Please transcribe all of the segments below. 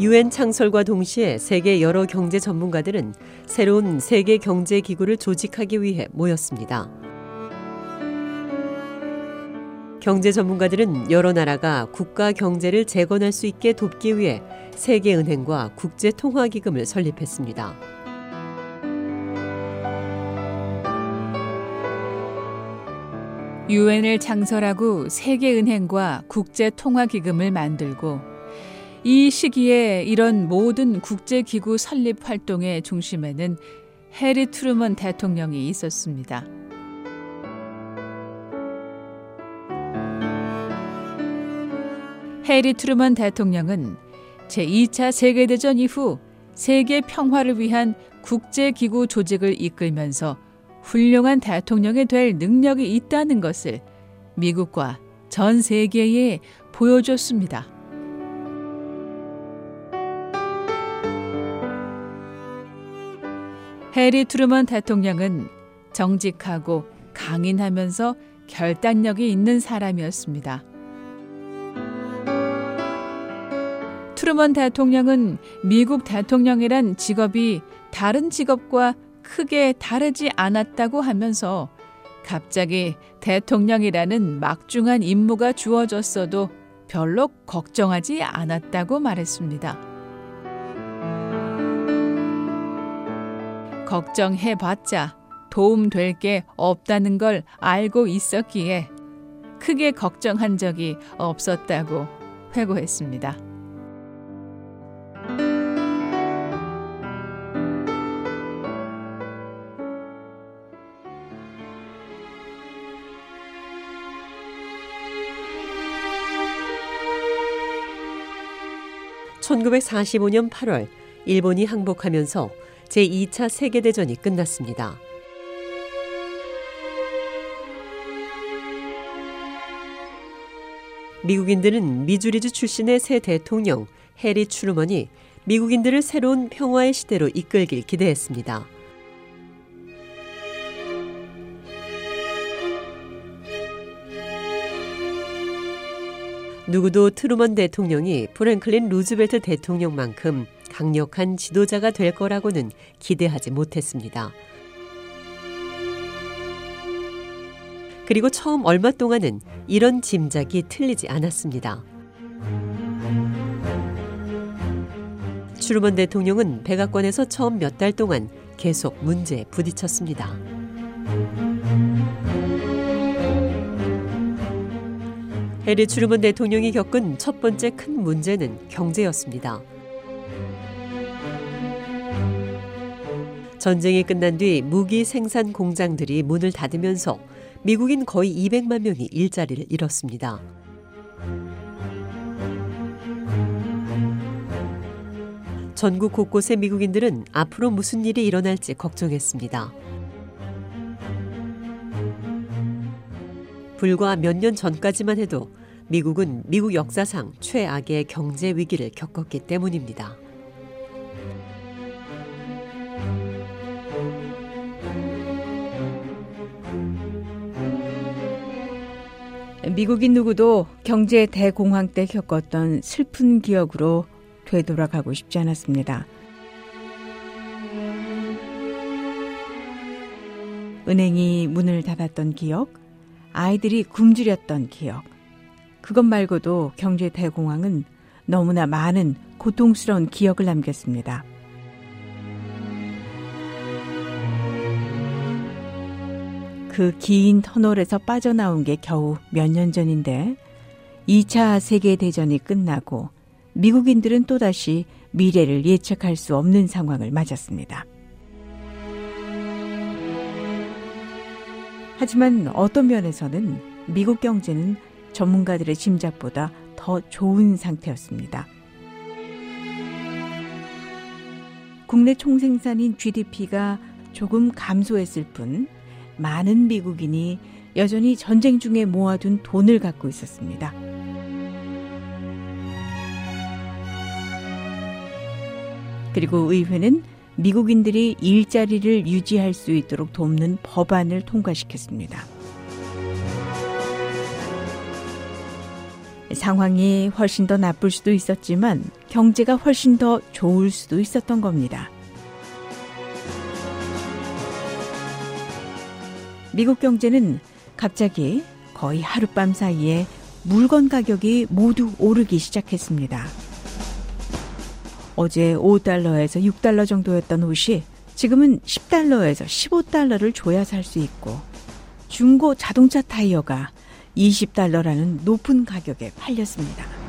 유엔 창설과 동시에 세계 여러 경제 전문가들은 새로운 세계 경제 기구를 조직하기 위해 모였습니다. 경제 전문가들은 여러 나라가 국가 경제를 재건할 수 있게 돕기 위해 세계은행과 국제통화기금을 설립했습니다. 유엔을 창설하고 세계은행과 국제통화기금을 만들고 이 시기에 이런 모든 국제기구 설립 활동의 중심에는 해리 트루먼 대통령이 있었습니다. 해리 트루먼 대통령은 제2차 세계대전 이후 세계 평화를 위한 국제기구 조직을 이끌면서 훌륭한 대통령이 될 능력이 있다는 것을 미국과 전 세계에 보여줬습니다. 해리 트루먼 대통령은 정직하고 강인하면서 결단력이 있는 사람이었습니다. 트루먼 대통령은 미국 대통령이란 직업이 다른 직업과 크게 다르지 않았다고 하면서 갑자기 대통령이라는 막중한 임무가 주어졌어도 별로 걱정하지 않았다고 말했습니다. 걱정해봤자 도움될 게 없다는 걸 알고 있었기에 크게 걱정한 적이 없었다고 회고했습니다. (1945년 8월) 일본이 항복하면서 제2차 세계대전이 끝났습니다. 미국인들은 미주리주 출신의 새 대통령 해리 추르먼이 미국인들을 새로운 평화의 시대로 이끌길 기대했습니다. 누구도 트루먼 대통령이 프랭클린 루즈벨트 대통령만큼 강력한 지도자가 될 거라고는 기대하지 못했습니다. 그리고 처음 얼마 동안은 이런 짐작이 틀리지 않았습니다. 트루먼 대통령은 백악관에서 처음 몇 달 동안 계속 문제에 부딪혔습니다. 해리 추르먼 대통령이 겪은 첫 번째 큰 문제는 경제였습니다. 전쟁이 끝난 뒤 무기 생산 공장들이 문을 닫으면서 미국인 거의 200만 명이 일자리를 잃었습니다. 전국 곳곳의 미국인들은 앞으로 무슨 일이 일어날지 걱정했습니다. 불과 몇 년 전까지만 해도 미국은 미국 역사상 최악의 경제 위기를 겪었기 때문입니다. 미국인 누구도 경제 대공황 때 겪었던 슬픈 기억으로 되돌아가고 싶지 않았습니다. 은행이 문을 닫았던 기억, 아이들이 굶주렸던 기억, 그것 말고도 경제 대공황은 너무나 많은 고통스러운 기억을 남겼습니다. 그 긴 터널에서 빠져나온 게 겨우 몇 년 전인데 2차 세계대전이 끝나고 미국인들은 또다시 미래를 예측할 수 없는 상황을 맞았습니다. 하지만 어떤 면에서는 미국 경제는 전문가들의 짐작보다 더 좋은 상태였습니다. 국내 총생산인 GDP가 조금 감소했을 뿐 많은 미국인이 여전히 전쟁 중에 모아둔 돈을 갖고 있었습니다. 그리고 의회는 미국인들이 일자리를 유지할 수 있도록 돕는 법안을 통과시켰습니다. 상황이 훨씬 더 나쁠 수도 있었지만 경제가 훨씬 더 좋을 수도 있었던 겁니다. 미국 경제는 갑자기 거의 하룻밤 사이에 물건 가격이 모두 오르기 시작했습니다. 어제 5달러에서 6달러 정도였던 옷이 지금은 10달러에서 15달러를 줘야 살 수 있고 중고 자동차 타이어가 20달러라는 높은 가격에 팔렸습니다.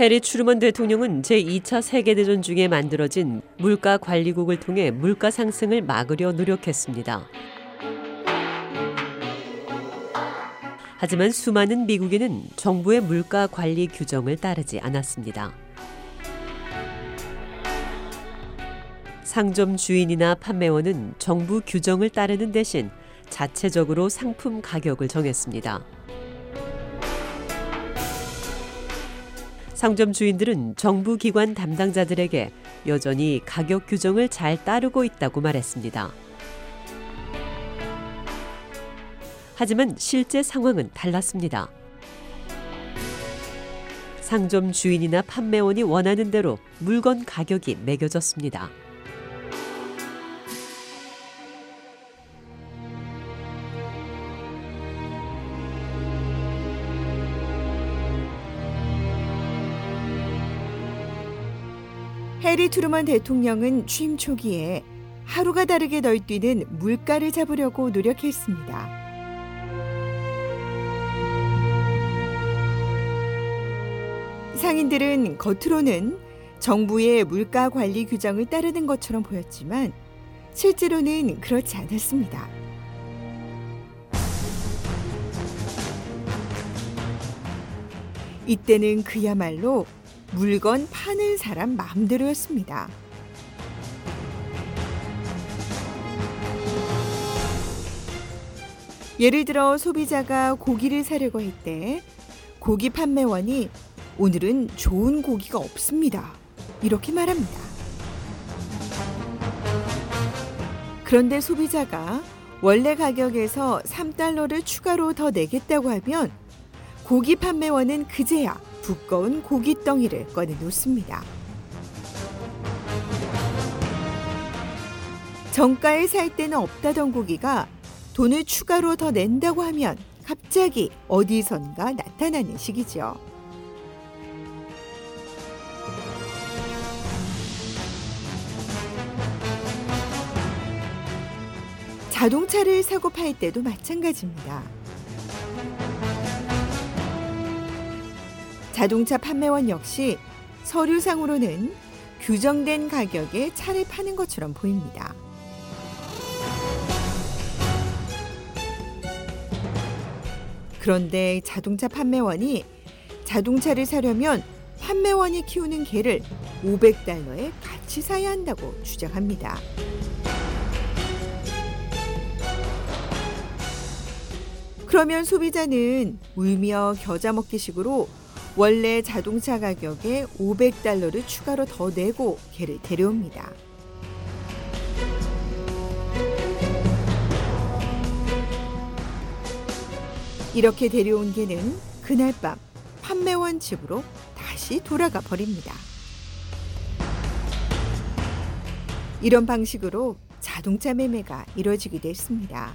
해리 추르먼 대통령은 제2차 세계대전 중에 만들어진 물가 관리국을 통해 물가 상승을 막으려 노력했습니다. 하지만 수많은 미국인은 정부의 물가 관리 규정을 따르지 않았습니다. 상점 주인이나 판매원은 정부 규정을 따르는 대신 자체적으로 상품 가격을 정했습니다. 상점 주인들은 정부 기관 담당자들에게 여전히 가격 규정을 잘 따르고 있다고 말했습니다. 하지만 실제 상황은 달랐습니다. 상점 주인이나 판매원이 원하는 대로 물건 가격이 매겨졌습니다. 해리 트루먼 대통령은 취임 초기에 하루가 다르게 널뛰는 물가를 잡으려고 노력했습니다. 상인들은 겉으로는 정부의 물가 관리 규정을 따르는 것처럼 보였지만 실제로는 그렇지 않았습니다. 이때는 그야말로 물건 파는 사람 마음대로였습니다. 예를 들어 소비자가 고기를 사려고 할 때 고기 판매원이 오늘은 좋은 고기가 없습니다. 이렇게 말합니다. 그런데 소비자가 원래 가격에서 3달러를 추가로 더 내겠다고 하면 고기 판매원은 그제야 두꺼운 고깃덩이를 꺼내 놓습니다. 정가에 살 때는 없다던 고기가 돈을 추가로 더 낸다고 하면 갑자기 어디선가 나타나는 시기죠. 자동차를 사고 팔 때도 마찬가지입니다. 자동차 판매원 역시 서류상으로는 규정된 가격에 차를 파는 것처럼 보입니다. 그런데 자동차 판매원이 자동차를 사려면 판매원이 키우는 개를 500달러에 같이 사야 한다고 주장합니다. 그러면 소비자는 울며 겨자 먹기식으로 원래 자동차 가격에 500달러를 추가로 더 내고 개를 데려옵니다. 이렇게 데려온 개는 그날 밤 판매원 집으로 다시 돌아가 버립니다. 이런 방식으로 자동차 매매가 이루어지기도 했습니다.